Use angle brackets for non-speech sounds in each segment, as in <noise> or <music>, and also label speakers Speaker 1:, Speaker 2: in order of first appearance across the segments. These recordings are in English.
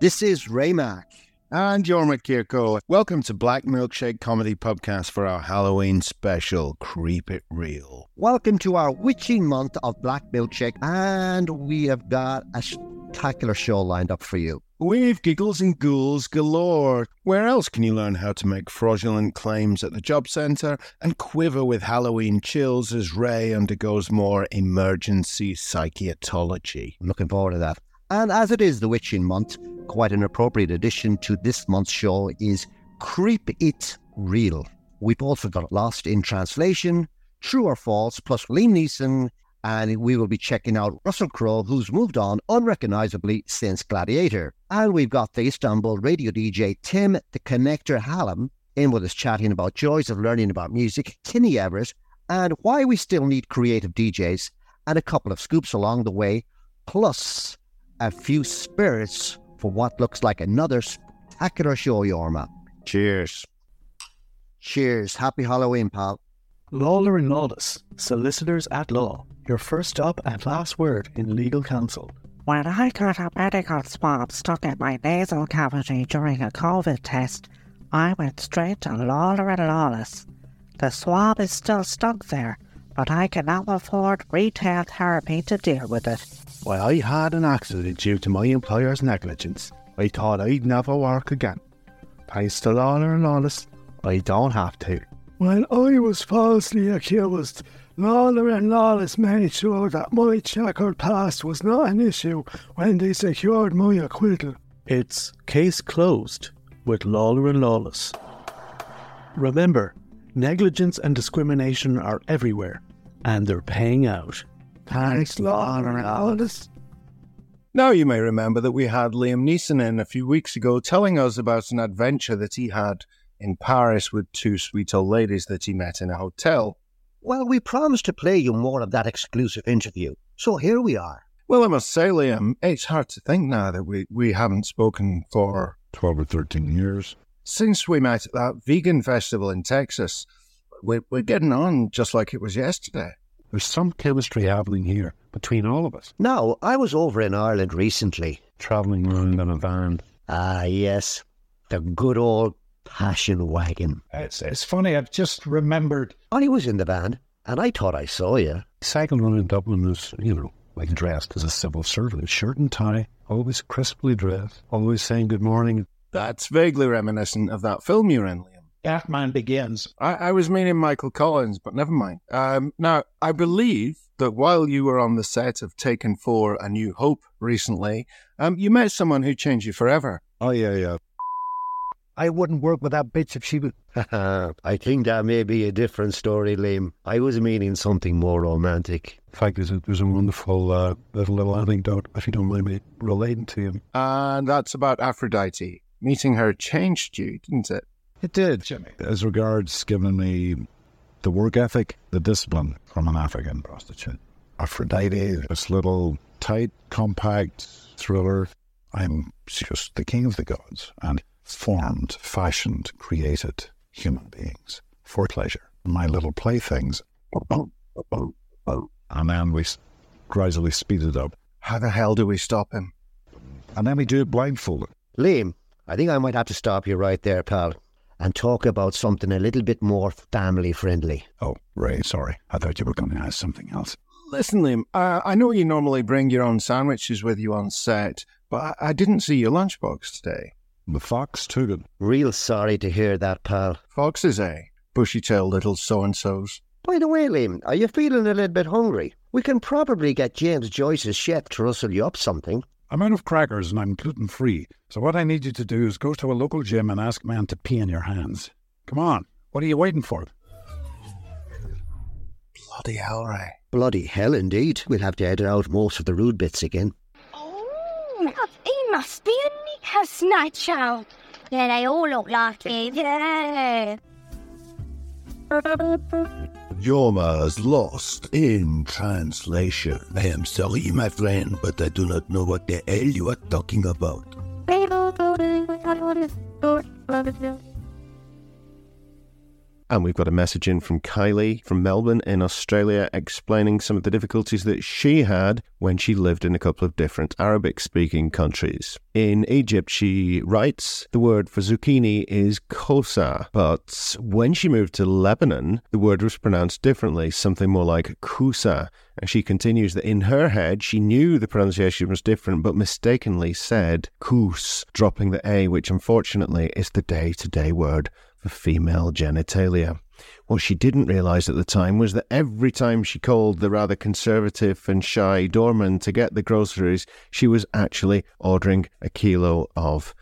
Speaker 1: This is Ray Raymac.
Speaker 2: And Jorma Kirko. Welcome to Black Milkshake Comedy Podcast for our Halloween special, Creep It Real.
Speaker 1: Welcome to our witching month of Black Milkshake, and we have got a spectacular show lined up for you.
Speaker 2: We've giggles and ghouls galore. Where else can you learn how to make fraudulent claims at the job centre and quiver with Halloween chills as Ray undergoes more emergency psychiatology?
Speaker 1: I'm looking forward to that. And as it is the witching month, quite an appropriate addition to this month's show is Creep It Real. We've also got Lost in Translation, True or False, plus Liam Neeson, and we will be checking out Russell Crowe, who's moved on unrecognizably since Gladiator. And we've got the Istanbul radio DJ Tim the Connector Hallam in with us chatting about joys of learning about music, Kenny Everett, and why we still need creative DJs, and a couple of scoops along the way, plus a few spirits for what looks like another spectacular show, Jorma.
Speaker 2: Cheers.
Speaker 1: Cheers. Happy Halloween, pal.
Speaker 3: Lawler and Lawless, solicitors at law, your first stop and last word in legal counsel.
Speaker 4: When I got a medical swab stuck in my nasal cavity during a COVID test, I went straight to Lawler and Lawless. The swab is still stuck there, but I can now afford retail therapy to deal with it.
Speaker 5: Well, I had an accident due to my employer's negligence. I thought I'd never work again. Thanks to Lawler and Lawless, I don't have to.
Speaker 6: When I was falsely accused, Lawler and Lawless made sure that my checkered past was not an issue when they secured my acquittal.
Speaker 3: It's case closed with Lawler and Lawless. Remember, negligence and discrimination are everywhere, and they're paying out.
Speaker 6: Thanks, Lawler and Lawless.
Speaker 2: Now you may remember that we had Liam Neeson in a few weeks ago telling us about an adventure that he had in Paris with two sweet old ladies that he met in a hotel.
Speaker 1: Well, we promised to play you more of that exclusive interview, so here we are.
Speaker 2: Well, I must say, Liam, it's hard to think now that we, we haven't spoken for
Speaker 7: 12 or 13 years.
Speaker 2: since we met at that vegan festival in Texas. We're, we're getting on just like it was yesterday.
Speaker 7: There's some chemistry happening here between all of us.
Speaker 1: Now, I was over in Ireland recently.
Speaker 7: Travelling around in a van.
Speaker 1: Ah, yes, the good old passion wagon.
Speaker 8: It's, it's funny, I've just remembered.
Speaker 1: I was in the van, and I thought I saw you.
Speaker 7: Cycling around in Dublin is, you know, like dressed as a civil servant. Shirt and tie, always crisply dressed, always saying good morning.
Speaker 2: That's vaguely reminiscent of that film you're in, Liam.
Speaker 8: Batman Begins.
Speaker 2: I, I was meaning Michael Collins, but never mind. Um, now, I believe that while you were on the set of Taken 4 A New Hope recently, um, you met someone who changed you forever.
Speaker 7: Oh, yeah, yeah.
Speaker 1: I wouldn't work with that bitch if she was. <laughs> I think that may be a different story, Liam. I was meaning something more romantic.
Speaker 7: In fact, there's a, there's a wonderful uh, little, little anecdote, if you don't mind me relating to you.
Speaker 2: And that's about Aphrodite. Meeting her changed you, didn't it?
Speaker 7: It did.
Speaker 8: Jimmy.
Speaker 7: As regards giving me the work ethic, the discipline from an African prostitute. Aphrodite, this little tight, compact thriller. I'm just the king of the gods and formed, fashioned, created human beings for pleasure. My little playthings. And then we gradually speed it up.
Speaker 2: How the hell do we stop him?
Speaker 7: And then we do it blindfolded.
Speaker 1: Liam, I think I might have to stop you right there, pal, and talk about something a little bit more family friendly.
Speaker 7: Oh, Ray, sorry. I thought you were going to ask something else.
Speaker 2: Listen, Liam, uh, I know you normally bring your own sandwiches with you on set, but I, I didn't see your lunchbox today.
Speaker 7: The fox took it.
Speaker 1: Real sorry to hear that, pal.
Speaker 2: Foxes, eh? Bushy tailed little so and so's.
Speaker 1: By the way, Liam, are you feeling a little bit hungry? We can probably get James Joyce's chef to rustle you up something.
Speaker 7: I'm out of crackers and I'm gluten free. So what I need you to do is go to a local gym and ask man to pee in your hands. Come on. What are you waiting for?
Speaker 2: Bloody hell, Ray.
Speaker 1: Bloody hell, indeed. We'll have to edit out most of the rude bits again.
Speaker 9: Oh, he must be a knicker snatcher. Yeah, they all look like it. Yeah.
Speaker 10: Jorma's lost in translation. I am sorry, my friend, but I do not know what the hell you are talking about.
Speaker 2: And we've got a message in from Kylie from Melbourne in Australia explaining some of the difficulties that she had when she lived in a couple of different Arabic speaking countries. In Egypt, she writes the word for zucchini is kosa, but when she moved to Lebanon, the word was pronounced differently, something more like kusa. And she continues that in her head, she knew the pronunciation was different, but mistakenly said kus, dropping the A, which unfortunately is the day to day word for female genitalia. What she didn't realise at the time was that every time she called the rather conservative and shy doorman to get the groceries, she was actually ordering a kilo of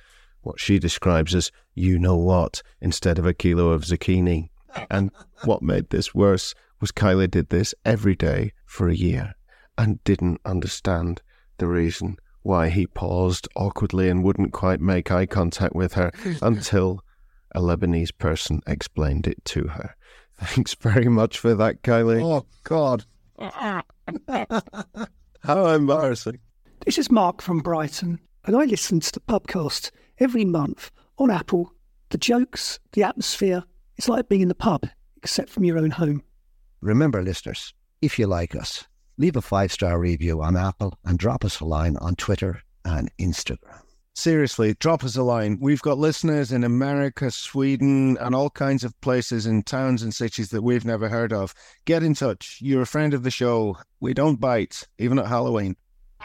Speaker 2: what she describes as you know what instead of a kilo of zucchini. And what made this worse was Kylie did this every day for a year and didn't understand the reason why he paused awkwardly and wouldn't quite make eye contact with her <laughs> until a Lebanese person explained it to her. <laughs> Thanks very much for that, Kylie.
Speaker 1: Oh, God. <laughs>
Speaker 2: How embarrassing.
Speaker 11: This is Mark from Brighton, and I listen to the podcast every month on Apple. The jokes, the atmosphere, it's like being in the pub, except from your own home.
Speaker 1: Remember, listeners, if you like us, leave a five star review on Apple and drop us a line on Twitter and Instagram.
Speaker 2: Seriously, drop us a line. We've got listeners in America, Sweden, and all kinds of places in towns and cities that we've never heard of. Get in touch. You're a friend of the show. We don't bite, even at Halloween.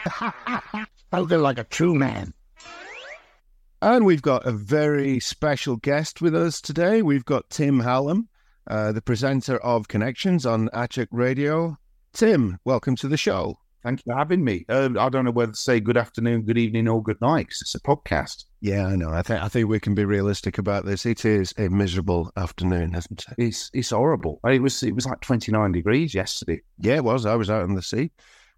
Speaker 2: <laughs>
Speaker 10: Sounded like a true man.
Speaker 2: And we've got a very special guest with us today. We've got Tim Hallam, uh, the presenter of Connections on Açık Radio. Tim, welcome to the show.
Speaker 12: Thank you for having me. Uh, I don't know whether to say good afternoon, good evening, or good night 'cause it's a podcast.
Speaker 2: Yeah, I know. I think I think we can be realistic about this. It is a miserable afternoon, isn't it?
Speaker 12: It's it's horrible. It was it was like twenty nine degrees yesterday.
Speaker 2: Yeah, it was. I was out on the sea,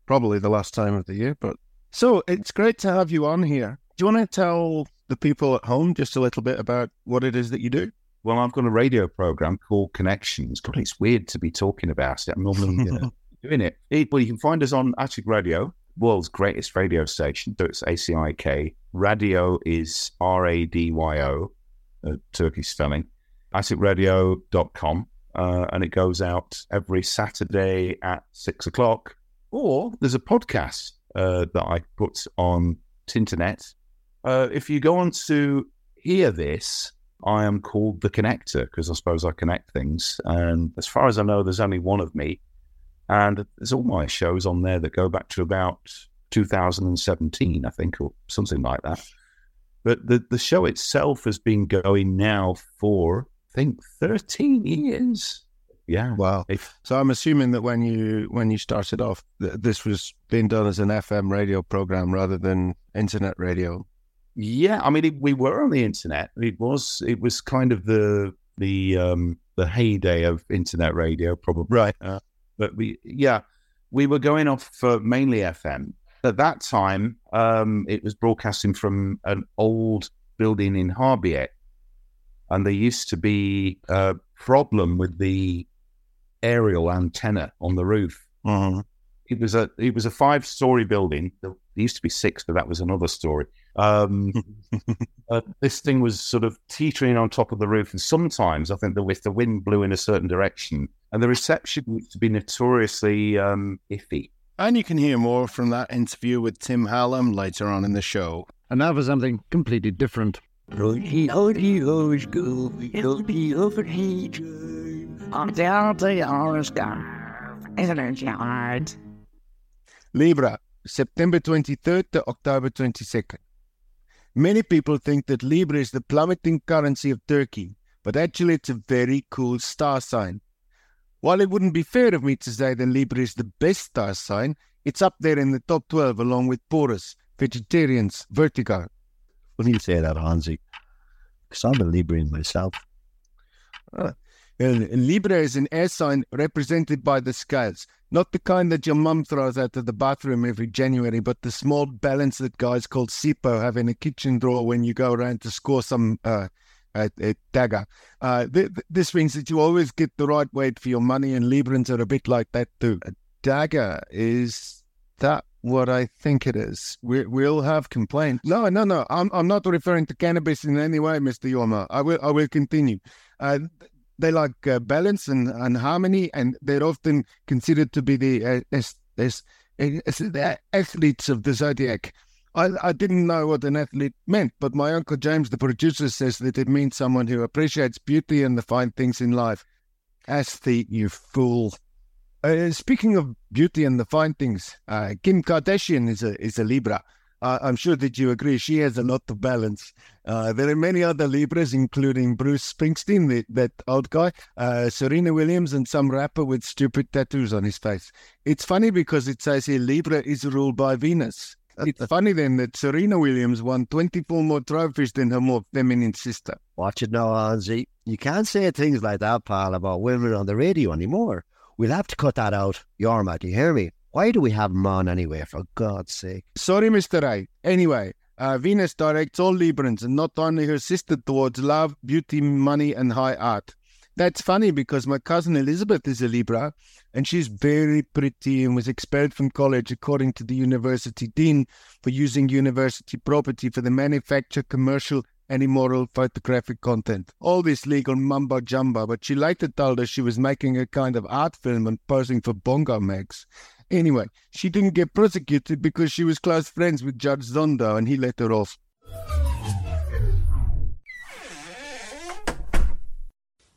Speaker 2: probably the last time of the year. But so it's great to have you on here. Do you want to tell the people at home just a little bit about what it is that you do?
Speaker 12: Well, I've got a radio program called Connections. God, it's weird to be talking about it. I'm normally uh, <laughs> doing it. it. Well, you can find us on Açık Radio, world's greatest radio station. So it's ACIK. Radio is R A D Y O, uh, Turkish spelling. AtticRadio.com. Uh, and it goes out every Saturday at six o'clock. Or there's a podcast uh, that I put on Tinternet. Uh, if you go on to hear this, I am called the connector because I suppose I connect things. And as far as I know, there's only one of me. And there's all my shows on there that go back to about 2017, I think, or something like that. But the, the show itself has been going now for, I think, 13 years. Yeah.
Speaker 2: Wow. So I'm assuming that when you when you started off, th- this was being done as an FM radio program rather than internet radio.
Speaker 12: Yeah, I mean, it, we were on the internet. It was it was kind of the the um the heyday of internet radio, probably.
Speaker 2: Right.
Speaker 12: Uh, but we, yeah, we were going off for mainly FM. At that time, um, it was broadcasting from an old building in Harbiye, and there used to be a problem with the aerial antenna on the roof.
Speaker 2: Mm-hmm.
Speaker 12: It was a it was a five story building. There used to be six, but that was another story. Um, <laughs> uh, this thing was sort of teetering on top of the roof, and sometimes I think that if the wind blew in a certain direction, and the reception used to be notoriously um, iffy.
Speaker 2: And you can hear more from that interview with Tim Hallam later on in the show.
Speaker 1: And now for something completely different.
Speaker 2: Libra, September 23rd to October 22nd. Many people think that Libra is the plummeting currency of Turkey, but actually it's a very cool star sign. While it wouldn't be fair of me to say that Libra is the best star sign, it's up there in the top 12 along with Taurus, Vegetarians, Vertigo.
Speaker 1: When you say that, Honzie, because I'm a Librian myself.
Speaker 2: Uh, Libra is an air sign represented by the scales, not the kind that your mum throws out of the bathroom every January, but the small balance that guys called Sipo have in a kitchen drawer when you go around to score some uh, a, a dagger. Uh, th- th- this means that you always get the right weight for your money, and Librans are a bit like that too. A dagger is that what I think it is. We, we'll have complaints. No, no, no. I'm I'm not referring to cannabis in any way, Mister Yoma. I will I will continue. Uh, They like uh, balance and, and harmony, and they're often considered to be the uh, as, as, as the athletes of the zodiac. I, I didn't know what an athlete meant, but my uncle James, the producer, says that it means someone who appreciates beauty and the fine things in life. Asthi, you fool. Uh, speaking of beauty and the fine things, uh, Kim Kardashian is a is a Libra. Uh, I'm sure that you agree. She has a lot of balance. Uh, there are many other Libras, including Bruce Springsteen, the, that old guy, uh, Serena Williams, and some rapper with stupid tattoos on his face. It's funny because it says here Libra is ruled by Venus. <laughs> It's funny then that Serena Williams won 24 more trophies than her more feminine sister.
Speaker 1: Watch it now, Honzie. You can't say things like that, pal, about women on the radio anymore. We'll have to cut that out. Jorma, do you hear me? Why do we have on anyway, for God's sake?
Speaker 2: Sorry, Mr. A. Anyway, uh, Venus directs all Librans and not only her sister towards love, beauty, money, and high art. That's funny because my cousin Elizabeth is a Libra and she's very pretty and was expelled from college according to the university dean for using university property for the manufacture, commercial, and immoral photographic content. All this legal mumbo jumbo, but she later told us she was making a kind of art film and posing for bongo mags. Anyway, she didn't get prosecuted because she was close friends with Judge Zondo and he let her off.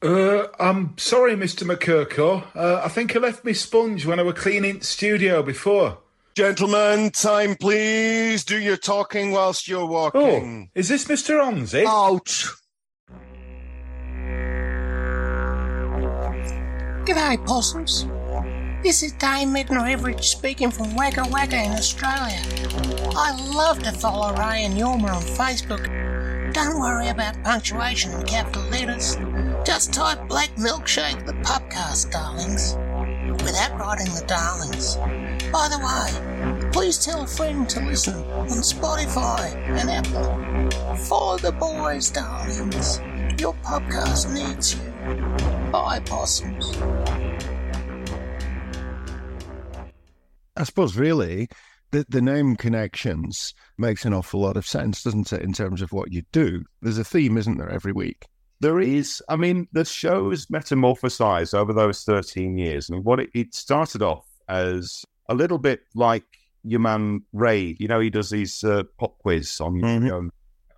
Speaker 13: Uh, I'm sorry, Mr. McCurko. Uh, I think I left my sponge when I was cleaning the studio before.
Speaker 2: Gentlemen, time please. Do your talking whilst you're walking.
Speaker 13: Oh, is this Mr. Honzie?
Speaker 2: Out.
Speaker 14: G'day, possums. This is Dame Midna Everage speaking from Wagga Wagga in Australia. I love to follow Ray and Jorma on Facebook. Don't worry about punctuation and capital letters. Just type Black Milkshake the Pubcast, darlings. Without writing the darlings. By the way, please tell a friend to listen on Spotify and Apple. Follow the boys, darlings. Your podcast needs you. Bye, possums.
Speaker 2: I suppose really the, the name connections makes an awful lot of sense, doesn't it, in terms of what you do? There's a theme, isn't there, every week?
Speaker 12: There is. I mean, the show's metamorphosized over those 13 years. I mean, what it, it started off as a little bit like your man Ray. You know, he does these uh, pop quiz on
Speaker 2: Mm-hmm.
Speaker 12: your own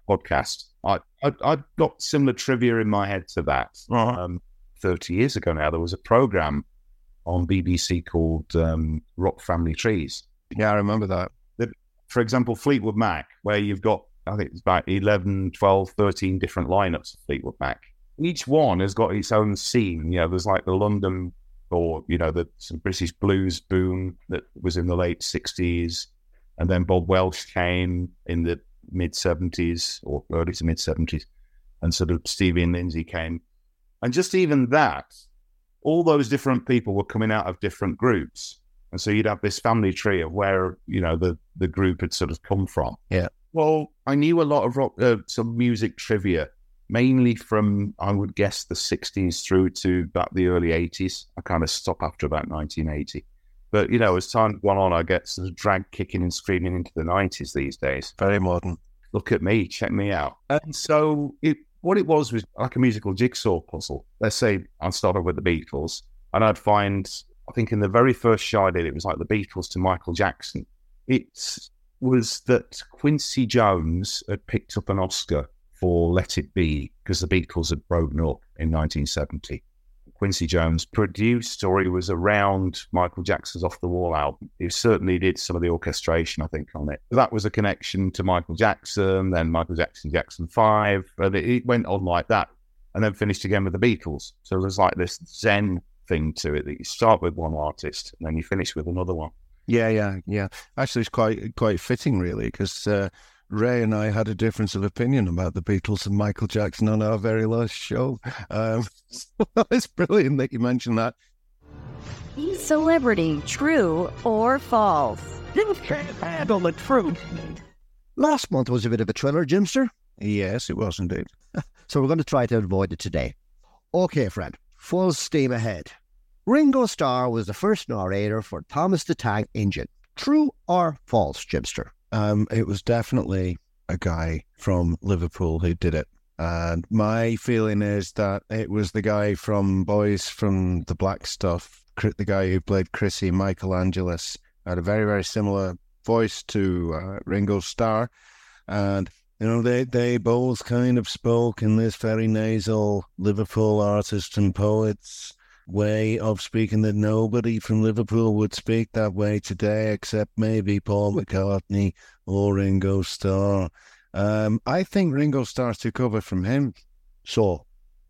Speaker 12: podcast. I, I I got similar trivia in my head to that. Um, Thirty years ago now, there was a program on BBC called um, Rock Family Trees.
Speaker 2: Yeah, I remember that.
Speaker 12: The, for example, Fleetwood Mac, where you've got I think it's about 11, 12, 13 different lineups of Fleetwood Mac. Each one has got its own scene. You know, there's like the London or, you know, the some British blues boom that was in the late 60s. And then Bob Welch came in the mid 70s or early to mid 70s. And sort of Stevie and Lindsay came. And just even that, all those different people were coming out of different groups. And so you'd have this family tree of where, you know, the, the group had sort of come from.
Speaker 2: Yeah.
Speaker 12: Well, I knew a lot of rock, uh, some music trivia, mainly from, I would guess, the 60s through to about the early 80s. I kind of stop after about 1980. But, you know, as time went on, I get sort of drag kicking and screaming into the 90s these days.
Speaker 2: Very modern.
Speaker 12: Look at me, check me out. And so it, what it was was like a musical jigsaw puzzle. Let's say I started with the Beatles, and I'd find, I think in the very first show I did, it was like the Beatles to Michael Jackson. It was that Quincy Jones had picked up an Oscar for Let It Be because the Beatles had broken up in 1970. Quincy Jones produced or he was around Michael Jackson's Off the Wall album. He certainly did some of the orchestration, I think, on it. That was a connection to Michael Jackson, then Michael Jackson, Jackson 5, and it, it went on like that. And then finished again with the Beatles. So there's like this Zen thing to it that you start with one artist and then you finish with another one.
Speaker 2: Yeah, yeah, yeah. Actually, it's quite quite fitting, really, because uh, Ray and I had a difference of opinion about the Beatles and Michael Jackson on our very last show. Um, <laughs> it's brilliant that you mentioned that.
Speaker 15: Celebrity, true or false?
Speaker 6: You can't handle the truth.
Speaker 1: Last month was a bit of a thriller, Jimster.
Speaker 2: Yes, it was indeed. <laughs>
Speaker 1: So we're going to try to avoid it today. Okay, friend, full steam ahead. Ringo Starr was the first narrator for Thomas the Tank Engine. True or false, Jimster?
Speaker 2: Um, it was definitely a guy from Liverpool who did it. And my feeling is that it was the guy from Boys from the Black Stuff, the guy who played Chrissy, Michael Angelis, had a very, very similar voice to uh, Ringo Starr. And, you know, they, they both kind of spoke in this very nasal Liverpool artist and poets way of speaking that nobody from Liverpool would speak that way today, except maybe Paul McCartney or Ringo Starr. Um, I think Ringo Starr took over from him. So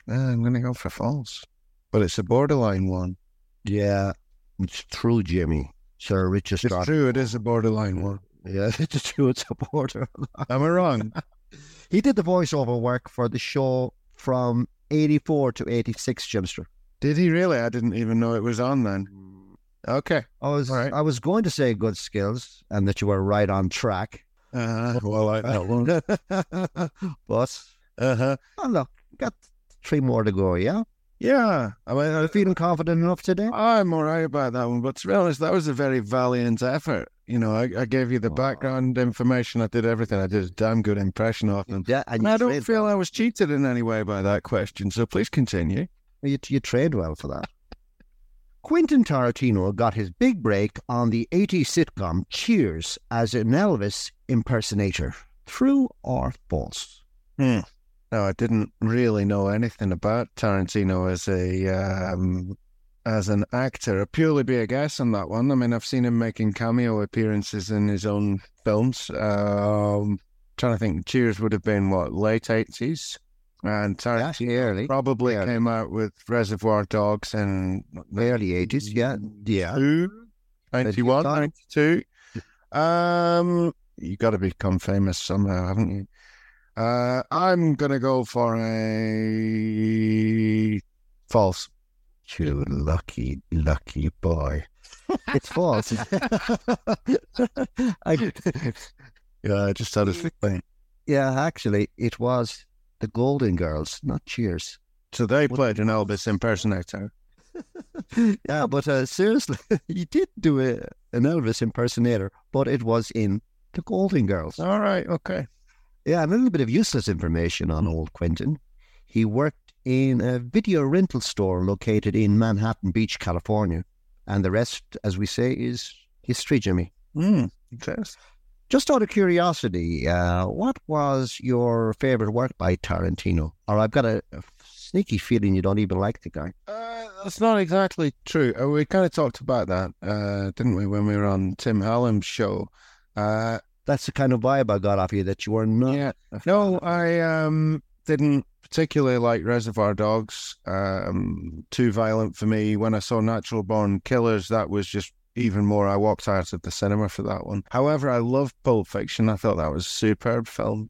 Speaker 2: uh, I'm going to go for false. But it's a borderline one.
Speaker 1: Yeah, it's true, Jimmy. Sir Richard
Speaker 2: It's true, it is a borderline one.
Speaker 1: Yeah, <laughs> it's true. It's a border.
Speaker 2: Am I wrong? <laughs>
Speaker 1: he did the voiceover work for the show from 84 to 86, Jimster.
Speaker 2: Did he really? I didn't even know it was on then. Okay.
Speaker 1: I was I was going to say good skills and that you were right on track.
Speaker 2: Uh, <laughs> well, I know. <laughs>
Speaker 1: but
Speaker 2: uh-huh.
Speaker 1: oh, look, got three more to go, yeah?
Speaker 2: Yeah. I mean,
Speaker 1: Are you feeling confident enough today?
Speaker 2: I'm all right about that one, but to be honest, that was a very valiant effort. You know, I, I gave
Speaker 1: Oh.
Speaker 2: you the background information. I did everything. I did a damn good impression of them.
Speaker 1: Yeah,
Speaker 2: and I don't feel I was cheated in any way by that question. So please continue.
Speaker 1: You, you trade well for that. Quentin Tarantino got his big break on the 80s sitcom Cheers as an Elvis impersonator. True or false?
Speaker 2: Hmm. No, I didn't really know anything about Tarantino as a um, as an actor. I'd purely be a guess on that one. I mean, I've seen him making cameo appearances in his own films. Um, trying to think, Cheers would have been what late eighties, and Tarantino probably came out with Reservoir Dogs in
Speaker 1: the early eighties. Yeah, yeah.
Speaker 2: 91, 92. Um, you got to become famous somehow, haven't you? Uh, I'm gonna go for a false.
Speaker 1: You lucky, lucky boy. It's false. <laughs> I, <laughs>
Speaker 2: yeah, I just had a thing.
Speaker 1: Yeah, actually, it was the Golden Girls, not Cheers.
Speaker 2: So they played an Elvis impersonator. <laughs>
Speaker 1: yeah, but uh, seriously, <laughs> he did do a, an Elvis impersonator, but it was in the Golden Girls.
Speaker 2: All right, okay.
Speaker 1: Yeah, a little bit of useless information on old Quentin. He worked in a video rental store located in Manhattan Beach, California. And the rest, as we say, is history, Jimmy.
Speaker 2: Mm, interesting.
Speaker 1: Just out of curiosity, uh, what was your favorite work by Tarantino? Or I've got a, a sneaky feeling you don't even like the guy.
Speaker 2: Uh, that's not exactly true. Uh, we kind of talked about that, uh, didn't we, when we were on Tim Hallam's show? Uh,
Speaker 1: That's the kind of vibe I got off you that you were not.
Speaker 2: Yeah. No, I um, didn't particularly like Reservoir Dogs. Um, too violent for me. When I saw Natural Born Killers, that was just even more. I walked out of the cinema for that one. However, I love Pulp Fiction. I thought that was a superb film.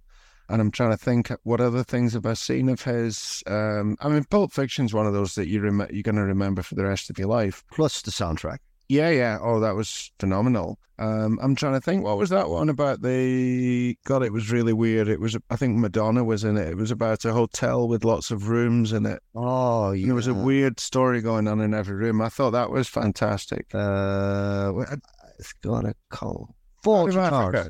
Speaker 2: And I'm trying to think what other things have I seen of his. Um, I mean, Pulp Fiction's one of those that you rem- you're going to remember for the rest of your life.
Speaker 1: Plus the soundtrack.
Speaker 2: Yeah, yeah. Oh, that was phenomenal. Um, I'm trying to think, what was that one about? The God, it was really weird. It was, I think Madonna was in it. It was about a hotel with lots of rooms in it.
Speaker 1: Oh, yeah.
Speaker 2: There was a weird story going on in every room. I thought that was fantastic.
Speaker 1: Uh, it's gonna call
Speaker 2: Fawlty
Speaker 1: Towers.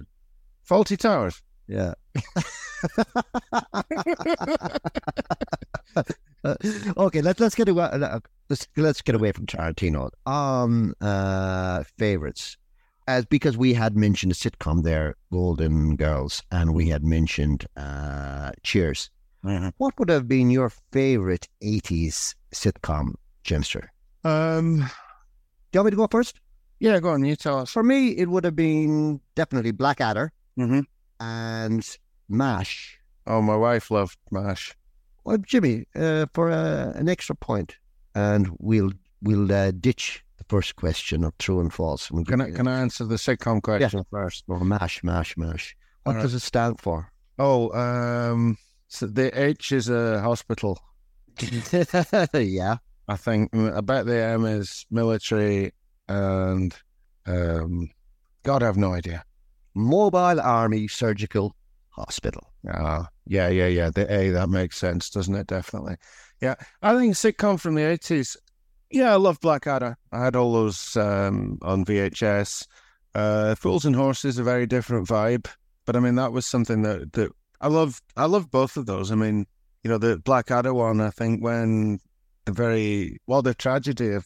Speaker 2: Fawlty Towers.
Speaker 1: Yeah. <laughs> <laughs> <laughs> Uh, okay, let's let's get away. uh, Let's let's get away from Tarantino. Um, uh, favorites, as because we had mentioned a sitcom there, Golden Girls, and we had mentioned uh, Cheers. What would have been your favorite '80s sitcom, Jimster?
Speaker 2: Um,
Speaker 1: do you want me to go first?
Speaker 2: Yeah, go on. You tell us.
Speaker 1: For me, it would have been definitely Blackadder
Speaker 2: mm-hmm.
Speaker 1: and Mash.
Speaker 2: Oh, my wife loved Mash.
Speaker 1: Well, Jimmy, uh, for uh, an extra point, and we'll we'll uh, ditch the first question of true and false. We'll
Speaker 2: Can I can I answer the sitcom question first?
Speaker 1: Oh, mash, mash, mash. What
Speaker 2: All
Speaker 1: does
Speaker 2: right.
Speaker 1: it stand for?
Speaker 2: Oh, um, so the H is a hospital. <laughs>
Speaker 1: yeah.
Speaker 2: I think mm, I bet the M is military and um, God, I have no idea.
Speaker 1: Mobile Army Surgical Hospital.
Speaker 2: Ah, yeah, yeah, yeah. The A that makes sense, doesn't it? Definitely. Yeah, I think sitcom from the eighties. Yeah, I love Blackadder. I had all those um, on VHS. Uh, Fools and Horses, a very different vibe, but I mean that was something that that I love. I love both of those. I mean, you know, the Blackadder one, I think when the very, well, the tragedy of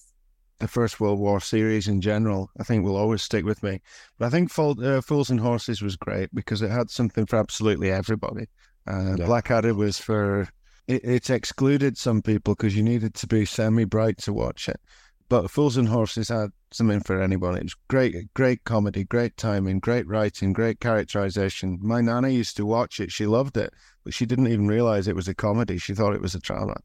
Speaker 2: the First World War series in general, I think will always stick with me. But I think Fol- uh, Fools and Horses was great because it had something for absolutely everybody. Uh,
Speaker 7: Yeah.
Speaker 2: Blackadder was for, it, it's excluded some people because you needed to be semi bright to watch it. But Fools and Horses had something for anyone. It was great, great comedy, great timing, great writing, great characterization. My nana used to watch it. She loved it, but she didn't even realize it was a comedy. She thought it was a drama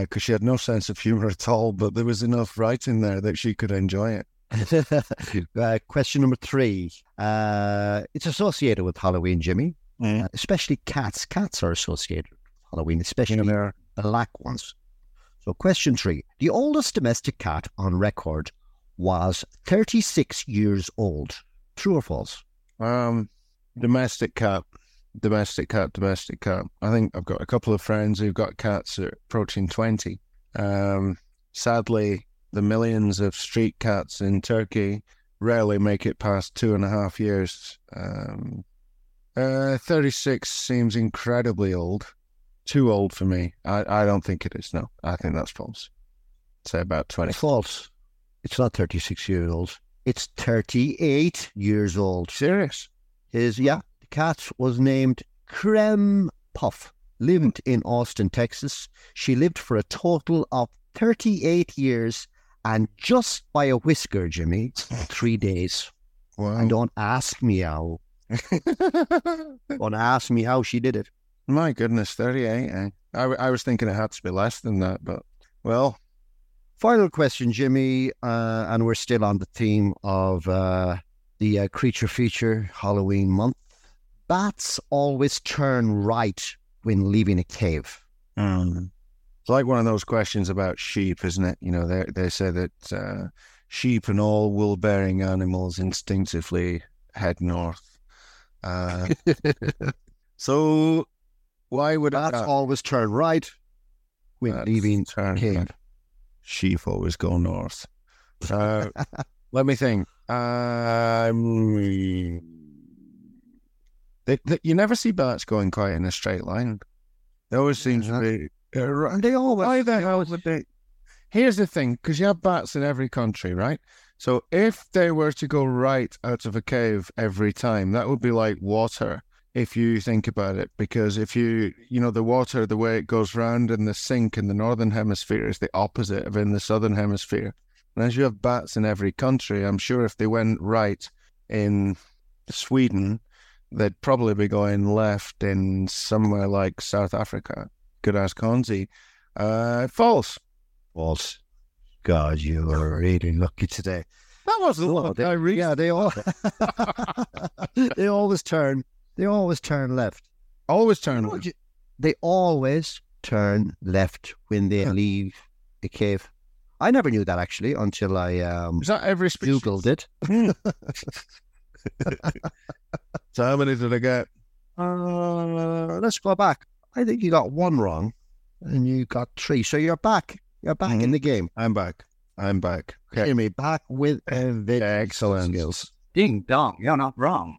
Speaker 2: because she had no sense of humor at all. But there was enough writing there that she could enjoy it. <laughs>
Speaker 1: uh, question number three. Uh, it's associated with Halloween, Jimmy.
Speaker 2: Mm.
Speaker 1: Uh, especially cats. Cats are associated with Halloween, especially black ones. So, question three. The oldest domestic cat on record was 36 years old. True or false?
Speaker 2: Um, domestic cat, domestic cat, domestic cat. I think I've got a couple of friends who've got cats that are approaching 20. Um, sadly, the millions of street cats in Turkey rarely make it past two and a half years. Um, uh, 36 seems incredibly old. Too old for me. I, I don't think it is, no. I think that's false. Say about 20.
Speaker 1: It's false. It's not 36 years old. It's 38 years old.
Speaker 2: Serious?
Speaker 1: His, yeah, cat was named Creme Puff. Lived in Austin, Texas. She lived for a total of 38 years and just by a whisker, Jimmy, <laughs> three days.
Speaker 2: Wow.
Speaker 1: And don't ask me how. <laughs> don't ask me how she did it.
Speaker 2: My goodness, 38. Eh? I, I was thinking it had to be less than that, but well,
Speaker 1: Final question, Jimmy, uh, and we're still on the theme of uh, the uh, creature feature Halloween month. Bats always turn right when leaving a cave.
Speaker 2: it's like one of those questions about sheep, isn't it? You know, they they say that uh, sheep and all wool-bearing animals instinctively head north. Uh, <laughs> so why would
Speaker 1: Bats
Speaker 2: uh,
Speaker 1: always turn right when leaving
Speaker 2: turn
Speaker 1: a cave.
Speaker 2: right. sheep always go north? Uh, let me think. Um, they, they, you never see bats going quite in a straight line. They always seem to be.
Speaker 1: They always.
Speaker 2: Why the hell would they? Here's the thing, because you have bats in every country, right? So if they were to go right out of a cave every time, that would be like water. If you think about it, because if you, you know, the water, the way it goes round in the sink in the northern hemisphere is the opposite of in the southern hemisphere. And as you have bats in every country, I'm sure if they went right in Sweden, they'd probably be going left in somewhere like South Africa. Good ask Konzi. Uh, false.
Speaker 1: False. God, you are really lucky today.
Speaker 2: That wasn't
Speaker 1: Oh,
Speaker 2: luck.
Speaker 1: they-
Speaker 2: I reached.
Speaker 1: yeah, they all <laughs> they always turn. They always turn left.
Speaker 2: Always turn
Speaker 1: Would
Speaker 2: left.
Speaker 1: you- They always turn left when they leave the cave. I never knew that actually until I um,
Speaker 2: Is that every species?
Speaker 1: googled it. <laughs> <laughs>
Speaker 2: So how many did I get?
Speaker 1: Uh, let's go back. I think you got one wrong, and you got three. So you're back. You're back
Speaker 2: Mm-hmm.
Speaker 1: in the game.
Speaker 2: I'm back. I'm back. Okay.
Speaker 1: Jimmy, back with a bit
Speaker 2: Excellent.
Speaker 1: skills.
Speaker 16: Ding dong, you're not wrong.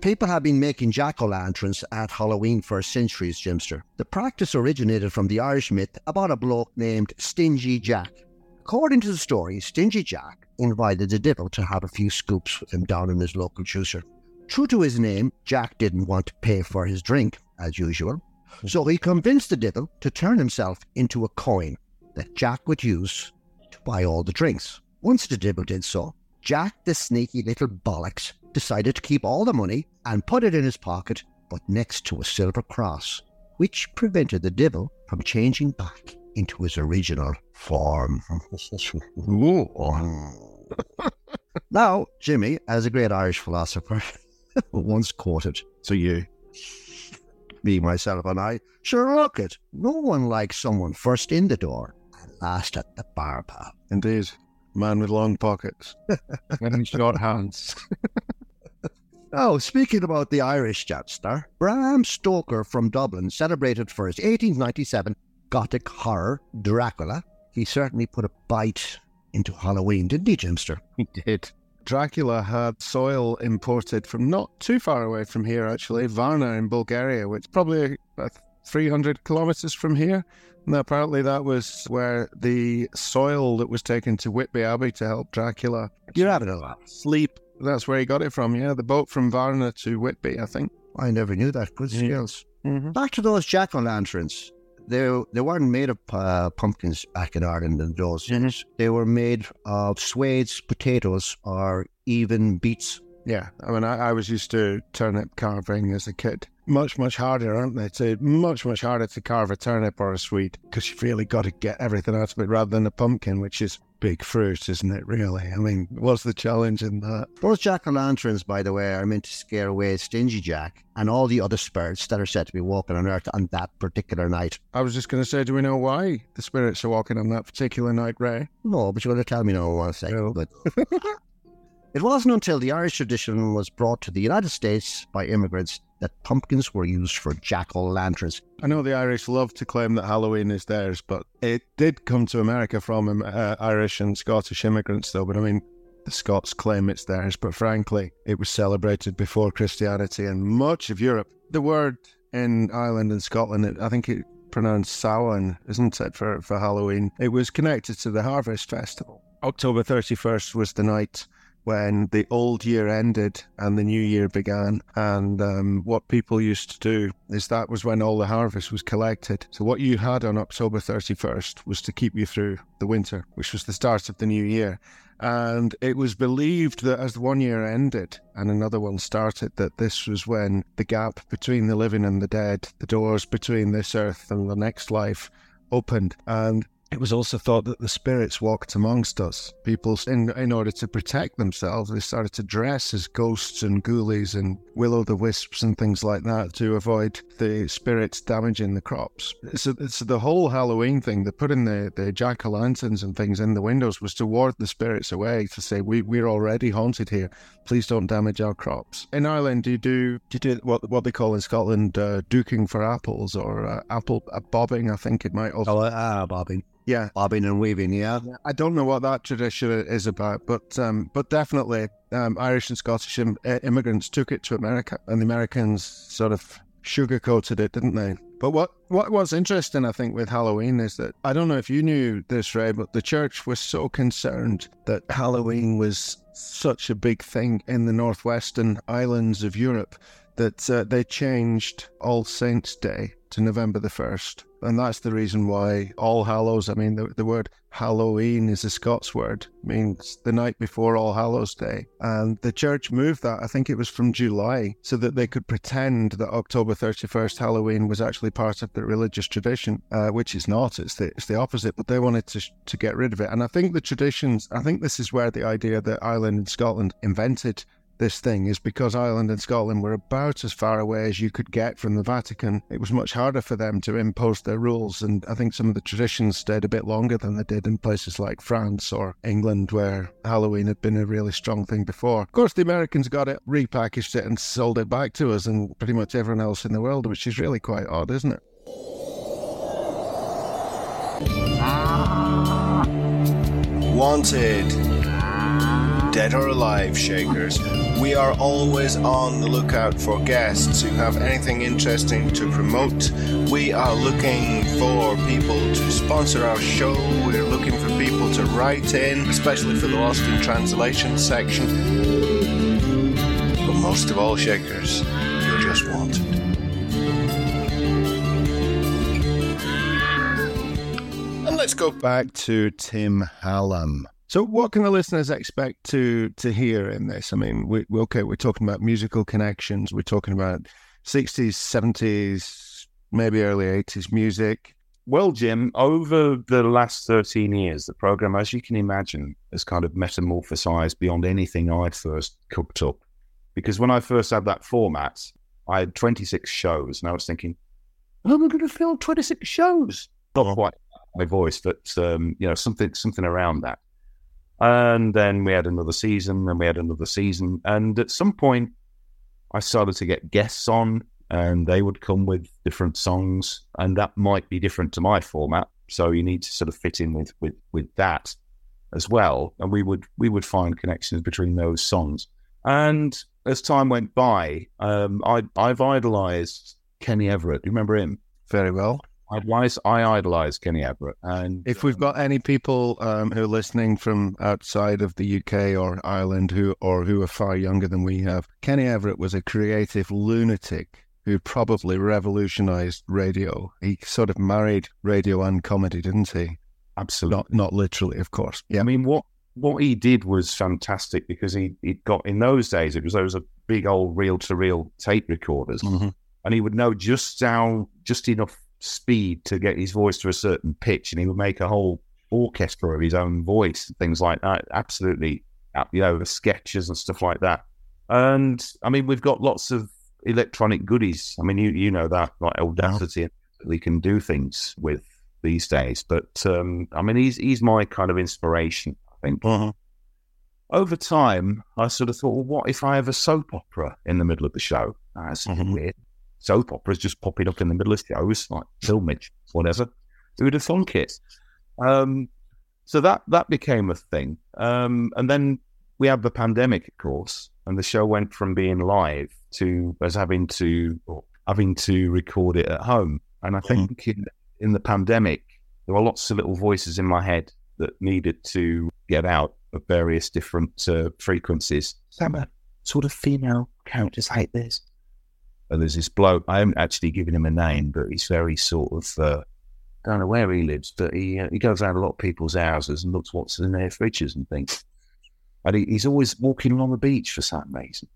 Speaker 1: People have been making jack o' lanterns at Halloween for centuries, Jimster. The practice originated from the Irish myth about a bloke named Stingy Jack. According to the story, Stingy Jack invited the devil to have a few scoops with him down in his local juicer. True to his name, Jack didn't want to pay for his drink, as usual, so he convinced the devil to turn himself into a coin that Jack would use to buy all the drinks. Once the devil did so, Jack, the sneaky little bollocks, decided to keep all the money and put it in his pocket, but next to a silver cross, which prevented the devil from changing back into his original form. <laughs> now, Jimmy, as a great Irish philosopher, <laughs> once quoted,
Speaker 2: to you.
Speaker 1: Me, myself, and I. Sure, look it. No one likes someone first in the door and last at the bar, pal.
Speaker 2: Indeed. Man with long pockets <laughs> and short hands.
Speaker 1: Oh, speaking about the Irish Jetstar, Bram Stoker from Dublin celebrated for his 1897 Gothic horror, Dracula. He certainly put a bite into Halloween, didn't he, Jimster? <laughs>
Speaker 2: He did. Dracula had soil imported from not too far away from here, actually, Varna in Bulgaria, which is probably about 300 kilometers from here. And apparently, that was where the soil that was taken to Whitby Abbey to help Dracula.
Speaker 1: You're having a laugh.
Speaker 2: Sleep. That's where he got it from, yeah. The boat from Varna to Whitby, I think.
Speaker 1: I never knew that. Good skills.
Speaker 2: Mm-hmm.
Speaker 1: Back to those jack o' lanterns. They, they weren't made of uh, pumpkins back in Ireland in those days. They were made of swedes, potatoes, or even beets.
Speaker 2: Yeah, I mean, I, I was used to turnip carving as a kid. Much, much harder, aren't they? It's much, much harder to carve a turnip or a sweet because you've really got to get everything out of it rather than a pumpkin, which is big fruit, isn't it, really? I mean, what's the challenge in that?
Speaker 1: Those jack o' lanterns, by the way, are meant to scare away Stingy Jack and all the other spirits that are said to be walking on Earth on that particular night.
Speaker 2: I was just going to say, do we know why the spirits are walking on that particular night, Ray?
Speaker 1: No, but you're going to tell me no one second. But <laughs> it wasn't until the Irish tradition was brought to the United States by immigrants that pumpkins were used for jack o' lanterns.
Speaker 2: I know the Irish love to claim that Halloween is theirs, but it did come to America from uh, Irish and Scottish immigrants, though. But I mean, the Scots claim it's theirs, but frankly, it was celebrated before Christianity in much of Europe. The word in Ireland and Scotland, it, I think it pronounced Samhain, isn't it, for, for Halloween? It was connected to the Harvest Festival. October 31st was the night when the old year ended and the new year began. And um, what people used to do is that was when all the harvest was collected. So what you had on October 31st was to keep you through the winter, which was the start of the new year. And it was believed that as one year ended and another one started, that this was when the gap between the living and the dead, the doors between this earth and the next life, opened. And it was also thought that the spirits walked amongst us. People, in, in order to protect themselves, they started to dress as ghosts and ghoulies and will o' the wisps and things like that to avoid the spirits damaging the crops. So it's the whole Halloween thing. They put in the, the jack o' lanterns and things in the windows was to ward the spirits away, to say, we, we're already haunted here. Please don't damage our crops. In Ireland, do you do, do, you do what, what they call in Scotland uh, dooking for apples or uh, apple uh, bobbing, I think it might also.
Speaker 1: Oh, ah, bobbing.
Speaker 2: Yeah,
Speaker 1: bobbing and weaving. Yeah,
Speaker 2: I don't know what that tradition is about, but um, but definitely um, Irish and Scottish Im- immigrants took it to America, and the Americans sort of sugarcoated it, didn't they? But what, what was interesting, I think, with Halloween is that I don't know if you knew this, Ray, but the church was so concerned that Halloween was such a big thing in the northwestern islands of Europe that uh, they changed All Saints' Day to November the 1st. And that's the reason why All Hallows, I mean, the, the word Halloween is a Scots word, means the night before All Hallows Day. And the church moved that, I think it was from July, so that they could pretend that October 31st Halloween was actually part of the religious tradition, uh, which is not. It's the, it's the opposite, but they wanted to, to get rid of it. And I think the traditions, I think this is where the idea that Ireland and Scotland invented this thing is because Ireland and Scotland were about as far away as you could get from the Vatican. It was much harder for them to impose their rules, and I think some of the traditions stayed a bit longer than they did in places like France or England, where Halloween had been a really strong thing before. Of course, the Americans got it, repackaged it, and sold it back to us and pretty much everyone else in the world, which is really quite odd, isn't it?
Speaker 17: Wanted. Dead or alive, Shakers. We are always on the lookout for guests who have anything interesting to promote. We are looking for people to sponsor our show. We're looking for people to write in, especially for the Lost in Translation section. But most of all, Shakers, you're just wanted.
Speaker 2: And let's go back to Tim Hallam. So, what can the listeners expect to to hear in this? I mean, we, okay, we're talking about musical connections. We're talking about sixties, seventies, maybe early eighties music.
Speaker 12: Well, Jim, over the last 13 years, the program, as you can imagine, has kind of metamorphosized beyond anything I'd first cooked up. Because when I first had that format, I had 26 shows, and I was thinking, how am I going to fill 26 shows? Not quite my voice, but um, you know, something something around that. And then we had another season, and we had another season, and at some point, I started to get guests on, and they would come with different songs, and that might be different to my format. So you need to sort of fit in with with with that as well, and we would we would find connections between those songs. And as time went by, um, I I've idolized Kenny Everett. Do you remember him?
Speaker 2: Very well.
Speaker 12: I idolize, I idolize Kenny Everett. And
Speaker 2: if we've got any people um, who are listening from outside of the UK or Ireland who or who are far younger than we have, Kenny Everett was a creative lunatic who probably revolutionized radio. He sort of married radio and comedy, didn't he?
Speaker 12: Absolutely.
Speaker 2: Not not literally, of course. Yeah.
Speaker 12: I mean, what what he did was fantastic because he he got in those days it was those a big old reel to reel tape recorders,
Speaker 2: Mm-hmm.
Speaker 12: and he would know just how just enough speed to get his voice to a certain pitch, and he would make a whole orchestra of his own voice and things like that. Absolutely, uh, you know, the sketches and stuff like that. And I mean, we've got lots of electronic goodies. I mean, you you know that like Audacity we can do things with these days. But um, I mean, he's he's my kind of inspiration. I think. Over time, I sort of thought, well, what if I have a soap opera in the middle of the show? That's weird. Soap operas just popping up in the middle of shows, like filmage, whatever. Who would have thunk it? Um, so that that became a thing. Um, and then we had the pandemic, of course, and the show went from being live to us having to having to record it at home. And I think in, in the pandemic, there were lots of little voices in my head that needed to get out of various different uh, frequencies. Some uh, sort of female characters like this. And there's this bloke. I haven't actually given him a name, but he's very sort of. Uh, don't know where he lives, but he uh, he goes around a lot of people's houses and looks what's in their fridges and things. And he, he's always walking along the beach for some reason.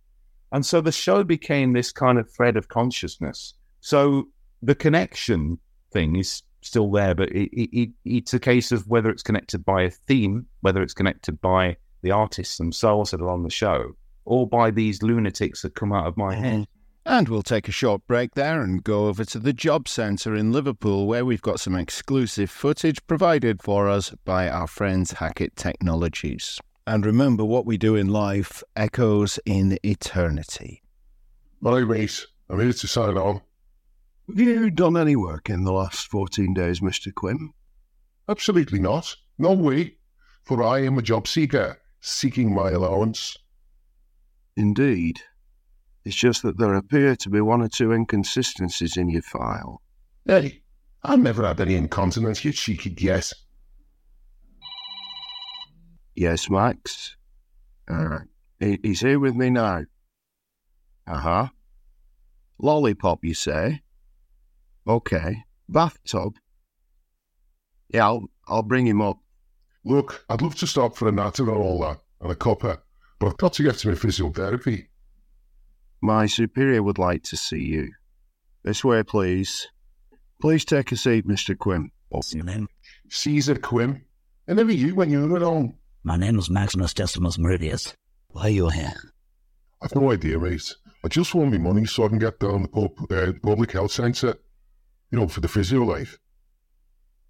Speaker 12: And so the show became this kind of thread of consciousness. So the connection thing is still there, but it, it, it, it's a case of whether it's connected by a theme, whether it's connected by the artists themselves that are on the show, or by these lunatics that come out of my head.
Speaker 2: And we'll take a short break there and go over to the Job Centre in Liverpool, where we've got some exclusive footage provided for us by our friends Hackett Technologies. And remember, what we do in life echoes in eternity.
Speaker 18: My mate, I'm here to sign on.
Speaker 10: Have you done any work in the last 14 days, Mr. Quinn?
Speaker 18: Absolutely not. No way. For I am a job seeker, seeking my allowance.
Speaker 10: Indeed. It's just that there appear to be one or two inconsistencies in your file.
Speaker 18: Hey, I've never had any incontinence, you cheeky guess.
Speaker 10: Yes, Max? Uh, he- he's here with me now. Uh huh. Lollipop, you say? Okay. Bathtub? Yeah, I'll, I'll bring him up.
Speaker 18: Look, I'd love to stop for a natter and all that, and a cuppa, but I've got to get to my physiotherapy.
Speaker 10: My superior would like to see you. This way, please. Please take a seat, Mr. Quinn.
Speaker 19: What's your name?
Speaker 18: Caesar Quinn. And never you when you were at.
Speaker 19: My name is Maximus Decimus Meridius. Why are you here?
Speaker 18: I've no idea, mate. I just want my money so I can get down the pub, uh, public health centre. You know, for the physio life.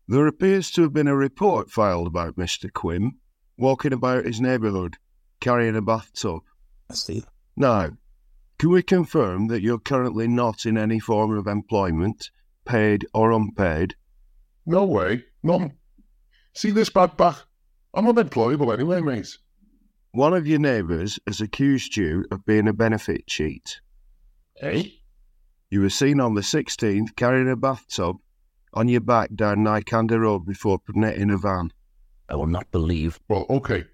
Speaker 10: There appears to have been a report filed about Mr. Quinn walking about his neighbourhood carrying a bathtub.
Speaker 19: I see.
Speaker 10: Now, can we confirm that you're currently not in any form of employment, paid or unpaid?
Speaker 18: No way. None. See this bad back? I'm unemployable anyway, mate.
Speaker 10: One of your neighbours has accused you of being a benefit cheat.
Speaker 18: Eh?
Speaker 10: You were seen on the 16th carrying a bathtub on your back down Nicander Road before putting it in a van.
Speaker 19: I will not believe.
Speaker 18: Well, okay.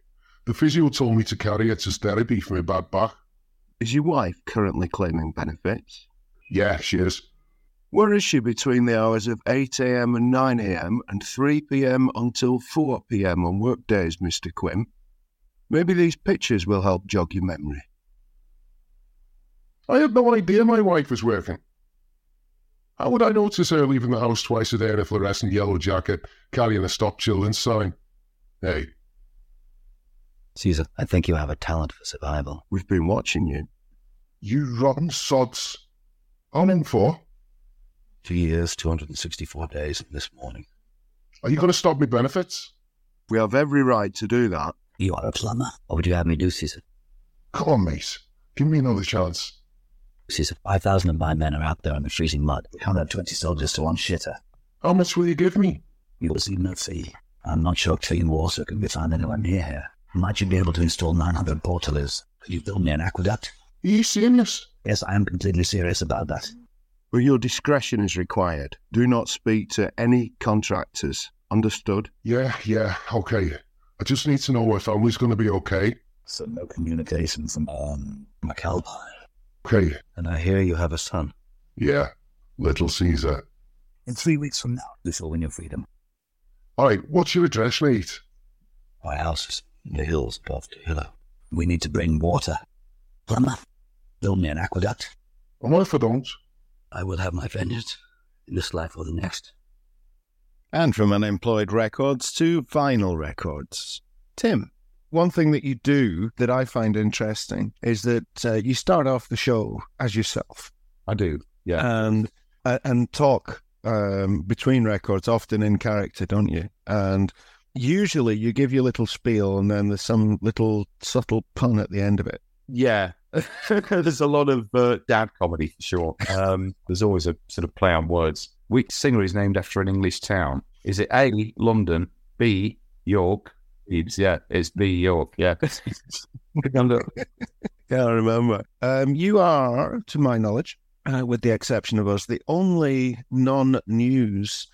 Speaker 18: The physio told me to carry it as therapy for my bad back.
Speaker 10: Is your wife currently claiming benefits?
Speaker 18: Yeah, she is.
Speaker 10: Where is she between the hours of 8am and 9am and 3pm until 4pm on work days, Mr. Quinn? Maybe these pictures will help jog your memory.
Speaker 18: I had no idea my wife was working. How would I notice her leaving the house twice a day in a fluorescent yellow jacket, carrying a Stop Children sign? Hey,
Speaker 19: Caesar, I think you have a talent for survival.
Speaker 10: We've been watching you.
Speaker 18: you rotten sods. I'm in for?
Speaker 19: Two years, 264 days this morning.
Speaker 18: Are you going to stop me benefits?
Speaker 10: We have every right to do that.
Speaker 19: You are a plumber. What would you have me do, Caesar?
Speaker 18: Come on, mate. Give me another chance.
Speaker 19: Caesar, 5,000 of my men are out there in the freezing mud. Can't have 20 soldiers to one shitter.
Speaker 18: How much will you give me?
Speaker 19: You will see no fee. I'm not sure clean water can be found anywhere near here. Might you be able to install 900 portaloos? Could you build me an aqueduct?
Speaker 18: Are you serious?
Speaker 19: Yes, I am completely serious about that.
Speaker 10: But your discretion is required. Do not speak to any contractors. Understood?
Speaker 18: Yeah, yeah, okay. I just need to know my family's going to be okay.
Speaker 19: So no communication from um, McAlpine.
Speaker 18: Okay.
Speaker 19: And I hear you have a son.
Speaker 18: Yeah, little Caesar.
Speaker 19: In three weeks from now, you shall win your freedom.
Speaker 18: All right, what's your address, mate?
Speaker 19: My house is in the hills above the hill. We need to bring water. Plumber, build me an aqueduct.
Speaker 18: And what if I don't?
Speaker 19: I will have my vengeance in this life or the next.
Speaker 2: And from unemployed records to vinyl records. Tim, one thing that you do that I find interesting is that uh, you start off the show as yourself.
Speaker 12: I do, yeah.
Speaker 2: And uh, and talk um, between records, often in character, don't you? And usually you give your little spiel and then there's some little subtle pun at the end of it.
Speaker 12: Yeah. <laughs> there's a lot of uh, dad comedy for sure. Um, there's always a sort of play on words. Which singer is named after an English town? Is it A, London, B, York? It's, yeah, it's B, York. Yeah. <laughs>
Speaker 2: Can't remember. Um, you are, to my knowledge, uh, with the exception of us, the only non news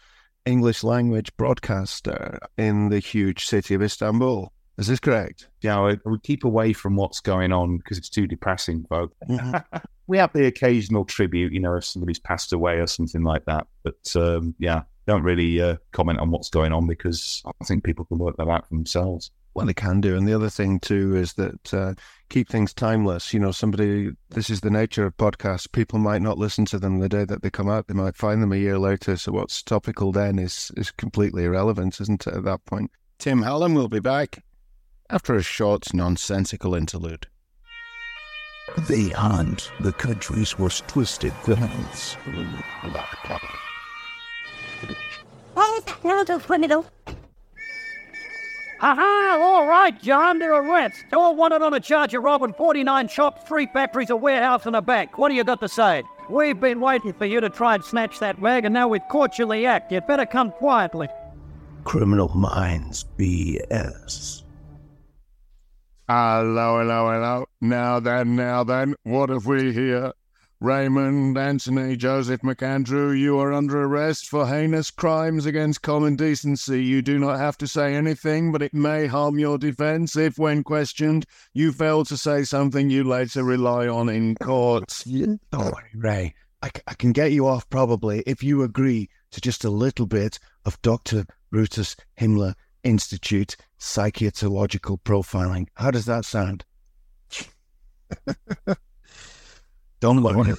Speaker 2: English language broadcaster in the huge city of Istanbul. Is this correct?
Speaker 12: Yeah, I would keep away from what's going on because it's too depressing, folk.
Speaker 2: Mm-hmm. <laughs>
Speaker 12: we have the occasional tribute, you know, if somebody's passed away or something like that. But um, yeah, don't really uh, comment on what's going on because I think people can work that out for themselves.
Speaker 2: Well, they can do. And the other thing, too, is that uh, keep things timeless. You know, somebody, this is the nature of podcasts. People might not listen to them the day that they come out. They might find them a year later. So what's topical then is, is completely irrelevant, isn't it, at that point? Tim Hallam will be back after a short, nonsensical interlude.
Speaker 20: Beyond the country's most twisted villains.
Speaker 9: Oh, now the criminal.
Speaker 21: Aha! All right, John, they're arrests. All wanted on a charge of robbing 49 shops, three factories, a warehouse, and a bank. What do you got to say? We've been waiting for you to try and snatch that bag, and now we've caught you in the act. You'd better come quietly.
Speaker 20: Criminal Minds BS.
Speaker 2: Hello, hello, hello. Now then, now then, what have we here? Raymond Anthony Joseph McAndrew, you are under arrest for heinous crimes against common decency. You do not have to say anything, but it may harm your defense if, when questioned, you fail to say something you later rely on in court. Don't worry, Ray. I, I can get you off probably if you agree to just a little bit of Dr. Brutus Himmler Institute psychiatological profiling. How does that sound? <laughs> Don't worry.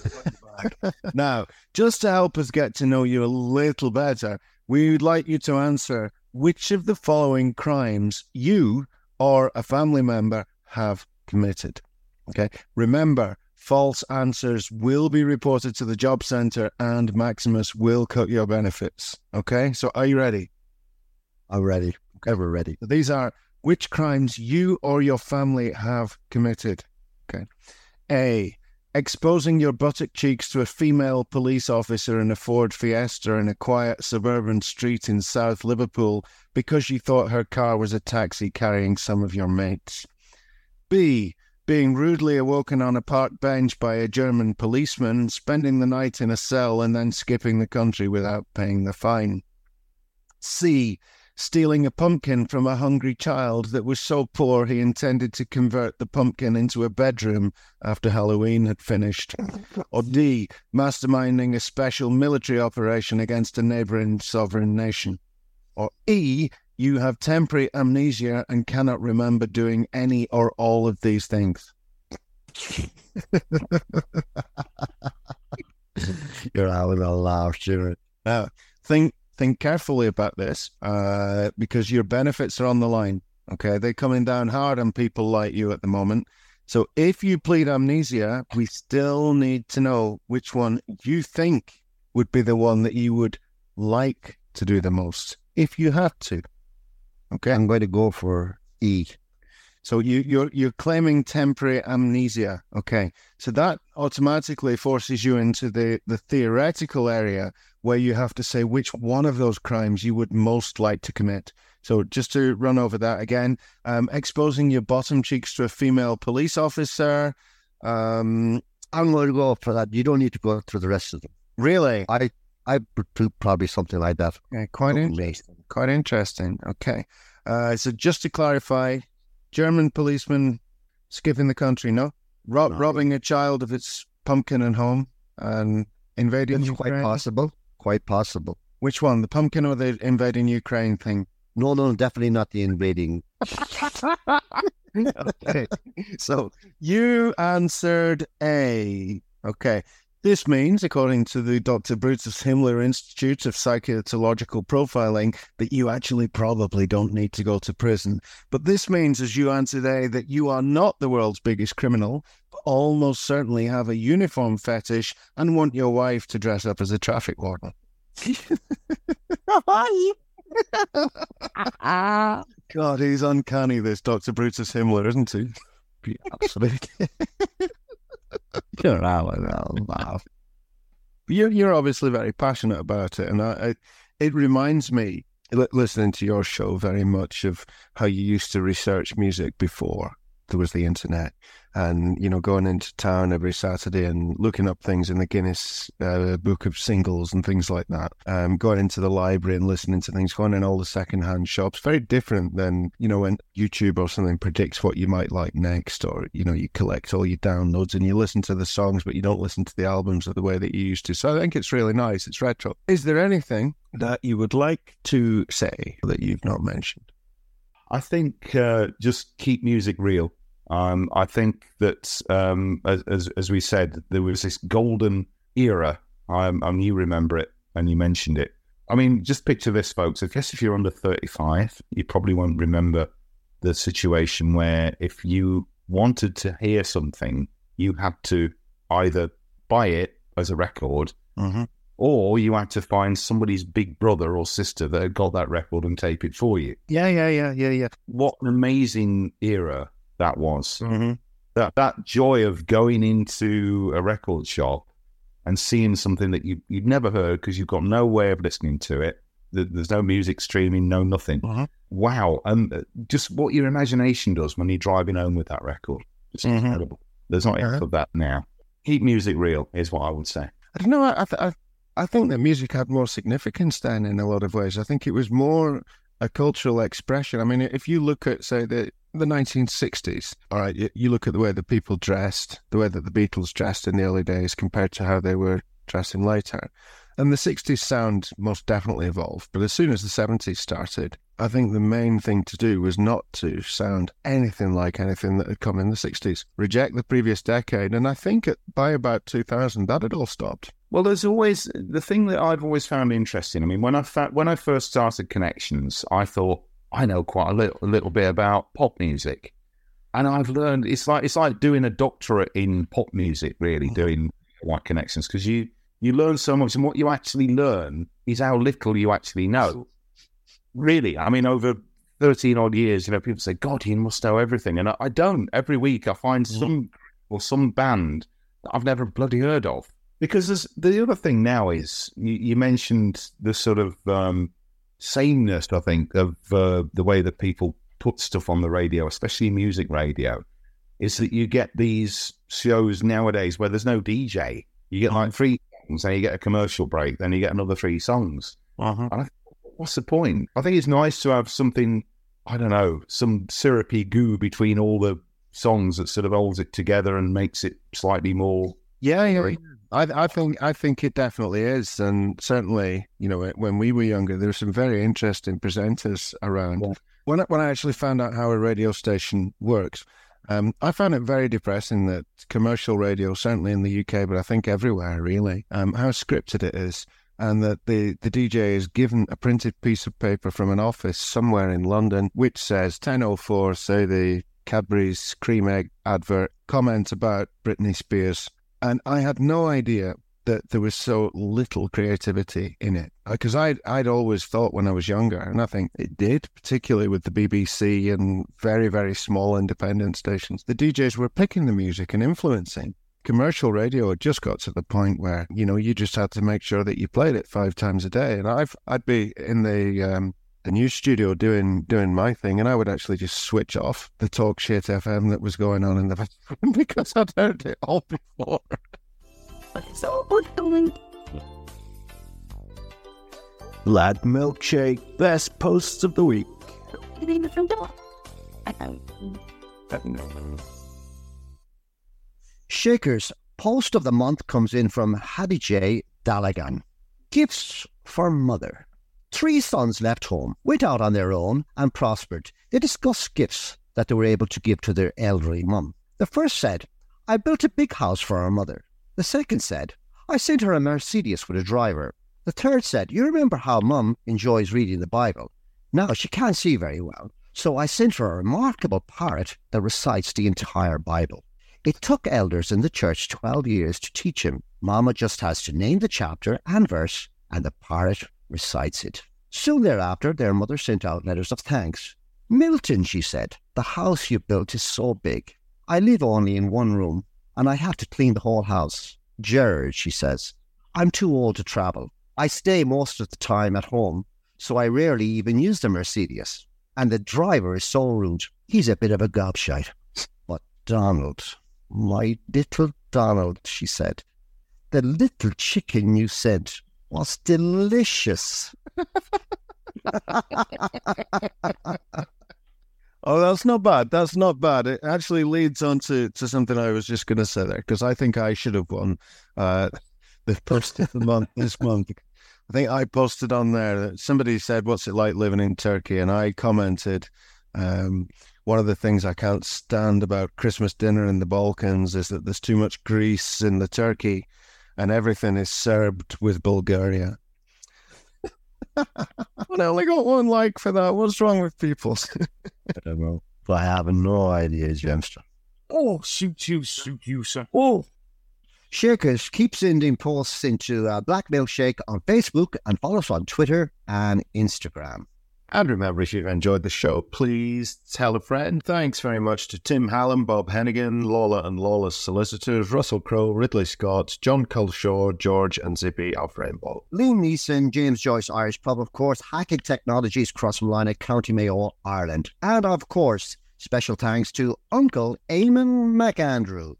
Speaker 2: <laughs> now, just to help us get to know you a little better, we would like you to answer which of the following crimes you or a family member have committed. Okay. Remember, false answers will be reported to the job center and Maximus will cut your benefits. Okay. So are you ready?
Speaker 1: I'm ready. Okay, we're ready.
Speaker 2: These are which crimes you or your family have committed. Okay. A. Exposing your buttock cheeks to a female police officer in a Ford Fiesta in a quiet suburban street in South Liverpool because you thought her car was a taxi carrying some of your mates. B. Being rudely awoken on a park bench by a German policeman, spending the night in a cell, and then skipping the country without paying the fine. C stealing a pumpkin from a hungry child that was so poor he intended to convert the pumpkin into a bedroom after Halloween had finished. Or D, masterminding a special military operation against a neighboring sovereign nation. Or E, you have temporary amnesia and cannot remember doing any or all of these things. <laughs>
Speaker 1: You're having a laugh, Stuart.
Speaker 2: Now, think think carefully about this uh, because your benefits are on the line. Okay, they're coming down hard on people like you at the moment. So if you plead amnesia, we still need to know which one you think would be the one that you would like to do the most if you had to. Okay.
Speaker 1: I'm going to go for E.
Speaker 2: So you, you're you're claiming temporary amnesia. Okay. So that automatically forces you into the, the theoretical area where you have to say which one of those crimes you would most like to commit. So just to run over that again, um, exposing your bottom cheeks to a female police officer. Um,
Speaker 1: I'm going to go for that. You don't need to go through the rest of them.
Speaker 2: Really?
Speaker 1: I I would do probably something like that.
Speaker 2: Yeah, quite interesting. Quite interesting. Okay. Uh, so just to clarify, German policeman skipping the country, no? Rob,
Speaker 1: No.
Speaker 2: Robbing a child of its pumpkin and home and invading
Speaker 1: It's
Speaker 2: Ukraine.
Speaker 1: quite possible. Quite possible.
Speaker 2: Which one, the pumpkin or the invading Ukraine thing?
Speaker 1: No, no, definitely not the invading. <laughs> <laughs>
Speaker 2: okay. So you answered A. Okay. This means, according to the Dr. Brutus Himmler Institute of Psychiatological Profiling, that you actually probably don't need to go to prison. But this means, as you answered A, that you are not the world's biggest criminal, but almost certainly have a uniform fetish and want your wife to dress up as a traffic warden. <laughs> God, he's uncanny, this Dr. Brutus Himmler, isn't he?
Speaker 1: Absolutely. <laughs> <laughs> You're laugh.
Speaker 2: You're, you're obviously very passionate about it. And I, I, it reminds me, listening to your show, very much of how you used to research music before there was the internet. And, you know, going into town every Saturday and looking up things in the Guinness uh, book of singles and things like that. Um, going into the library and listening to things, going in all the secondhand shops. Very different than, you know, when YouTube or something predicts what you might like next, or, you know, you collect all your downloads and you listen to the songs, but you don't listen to the albums the way that you used to. So I think it's really nice. It's retro. Is there anything that you would like to say that you've not mentioned?
Speaker 12: I think uh, just keep music real. Um, I think that, um, as, as we said, there was this golden era. Um, and you remember it, and you mentioned it. I mean, just picture this, folks. I guess if you're under 35, you probably won't remember the situation where if you wanted to hear something, you had to either buy it as a record,
Speaker 2: Mm-hmm.
Speaker 12: or you had to find somebody's big brother or sister that had got that record and tape it for you
Speaker 2: Yeah, yeah, yeah, yeah, yeah.
Speaker 12: what an amazing era that was.
Speaker 2: Mm-hmm.
Speaker 12: That that joy of going into a record shop and seeing something that you you'd never heard because you've got no way of listening to it. There's no music streaming, no nothing. Wow! And uh, just what your imagination does when you're driving home with that record. It's
Speaker 2: Mhm.
Speaker 12: incredible. There's not enough of that now. Keep music real is what I would say.
Speaker 2: I don't know. I, I, th- I, I think that music had more significance then in a lot of ways. I think it was more a cultural expression. I mean, if you look at, say, the the 1960s, all right, you, you look at the way that people dressed, the way that the Beatles dressed in the early days compared to how they were dressing later. And the 60s sound most definitely evolved. But as soon as the 70s started, I think the main thing to do was not to sound anything like anything that had come in the 60s. Reject the previous decade. And I think by about 2000, that had all stopped.
Speaker 12: Well, there's always the thing that I've always found interesting. I mean, when I fa- when I first started Connections, I thought I know quite a little, a little bit about pop music, and I've learned it's like it's like doing a doctorate in pop music, really doing White Connections, because you you learn so much, and what you actually learn is how little you actually know. Really, I mean, over thirteen odd years, you know, people say, "God, you must know everything," and I, I don't. Every week, I find some or some band that I've never bloody heard of. Because there's, the other thing now is you, you mentioned the sort of um, sameness, I think, of uh, the way that people put stuff on the radio, especially music radio, is that you get these shows nowadays where there's no DJ. You get like three songs, then you get a commercial break, then you get another three songs.
Speaker 2: Uh-huh.
Speaker 12: And I what's the point? I think it's nice to have something, I don't know, some syrupy goo between all the songs that sort of holds it together and makes it slightly more.
Speaker 2: Yeah, yeah. I, I think I think it definitely is, and certainly, you know, when we were younger, there were some very interesting presenters around. When I, when I actually found out how a radio station works, um, I found it very depressing that commercial radio, certainly in the UK, but I think everywhere really, um, how scripted it is, and that the the DJ is given a printed piece of paper from an office somewhere in London, which says 10:04, say the Cadbury's cream egg advert comment about Britney Spears. And I had no idea that there was so little creativity in it because I'd I'd always thought when I was younger, and I think it did, particularly with the BBC and very very small independent stations. The DJs were picking the music and influencing. Commercial radio had just got to the point where you know you just had to make sure that you played it five times a day, and I've I'd be in the um, the news studio doing doing my thing, and I would actually just switch off the talk shit FM that was going on in the background <laughs> because I'd heard it all before.
Speaker 20: Black Milkshake, best posts of the week.
Speaker 1: Shaker's post of the month comes in from Hattie J. Dalagan. Gifts for mother. Three sons left home, went out on their own, and prospered. They discussed gifts that they were able to give to their elderly mum. The first said, I built a big house for our mother. The second said, I sent her a Mercedes with a driver. The third said, You remember how mum enjoys reading the Bible? Now she can't see very well, so I sent her a remarkable parrot that recites the entire Bible. It took elders in the church 12 years to teach him. Mama just has to name the chapter and verse, and the parrot recites it. Soon thereafter, their mother sent out letters of thanks. Milton, she said, the house you built is so big. I live only in one room, and I have to clean the whole house. Gerard, she says, I'm too old to travel. I stay most of the time at home, so I rarely even use the Mercedes. And the driver is so rude. He's a bit of a gobshite. But Donald, my little Donald, she said, the little chicken you sent was delicious. <laughs>
Speaker 2: Oh, that's not bad. That's not bad. It actually leads on to, to something I was just going to say there because I think I should have won uh, the post of the month this month. I think I posted on there that somebody said, What's it like living in Turkey? And I commented, um, One of the things I can't stand about Christmas dinner in the Balkans is that there's too much grease in the turkey and everything is served with Bulgaria. <laughs> I only got one like for that. What's wrong with people? <laughs>
Speaker 1: I don't know. But I have no idea, Jemster.
Speaker 12: Oh, shoot you, shoot you, sir.
Speaker 1: Oh. Shakers, keep sending posts into uh, Black Milkshake on Facebook and follow us on Twitter and Instagram.
Speaker 2: And remember, if you've enjoyed the show, please tell a friend. Thanks very much to Tim Hallam, Bob Hennigan, Lola and Lawless Solicitors, Russell Crowe, Ridley Scott, John Culshaw, George and Zippy of Rainbow.
Speaker 1: Liam Neeson, James Joyce Irish Pub, of course, Hacking Technologies, Crossmolina at County Mayo, Ireland. And of course, special thanks to Uncle Eamon McAndrew.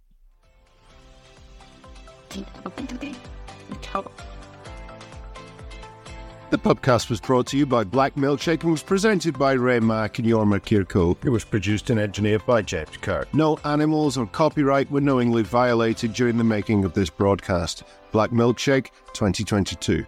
Speaker 2: The podcast was brought to you by Black Milkshake and was presented by Ray Mack and Jorma Kirko. It was produced and engineered by James Kirk. No animals or copyright were knowingly violated during the making of this broadcast. Black Milkshake 2022.